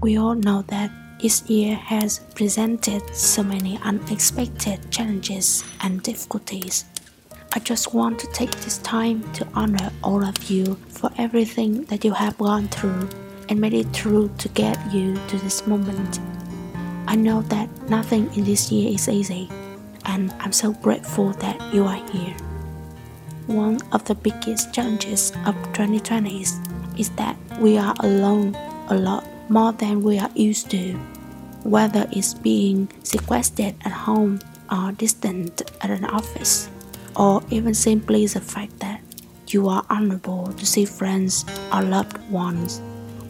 We all know that this year has presented so many unexpected challenges and difficulties. I just want to take this time to honor all of you for everything that you have gone through and made it through to get you to this moment. I know that nothing in this year is easy, and I'm so grateful that you are here. One of the biggest challenges of 2020 is that we are alone a lot more than we are used to, whether it's being sequestered at home or distant at an office, or even simply the fact that you are unable to see friends or loved ones.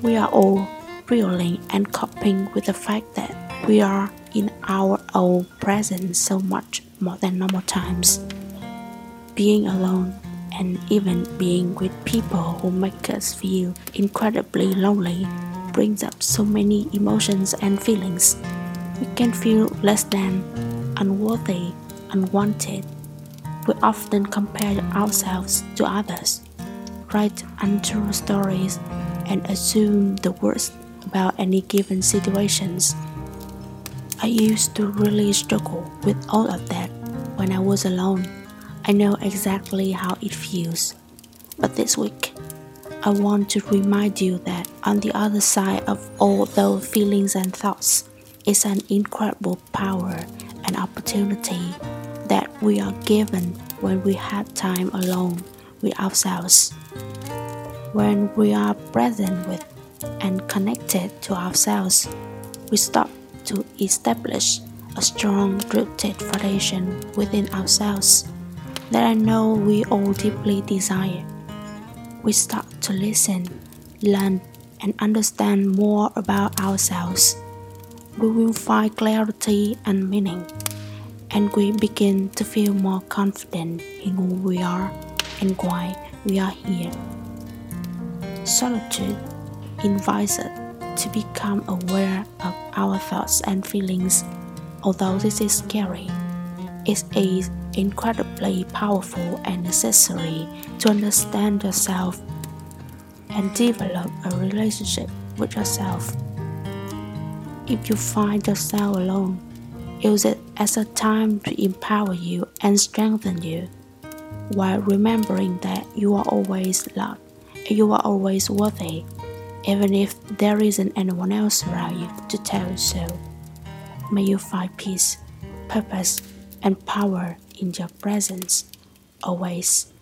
We are all reeling and coping with the fact that we are in our own presence so much more than normal times. Being alone and even being with people who make us feel incredibly lonely brings up so many emotions and feelings. We can feel less than, unworthy, unwanted. We often compare ourselves to others, write untrue stories, and assume the worst about any given situations. I used to really struggle with all of that when I was alone. I know exactly how it feels. But this week, I want to remind you that on the other side of all those feelings and thoughts is an incredible power and opportunity that we are given when we have time alone with ourselves. When we are present with and connected to ourselves, we start to establish a strong rooted foundation within ourselves that I know we all deeply desire we start to listen, learn, and understand more about ourselves, we will find clarity and meaning, and we begin to feel more confident in who we are and why we are here. Solitude invites us to become aware of our thoughts and feelings. Although this is scary, it is incredibly powerful and necessary to understand yourself and develop a relationship with yourself. If you find yourself alone, use it as a time to empower you and strengthen you, while remembering that you are always loved and you are always worthy, even if there isn't anyone else around you to tell you so. May you find peace, purpose, and power in your presence always.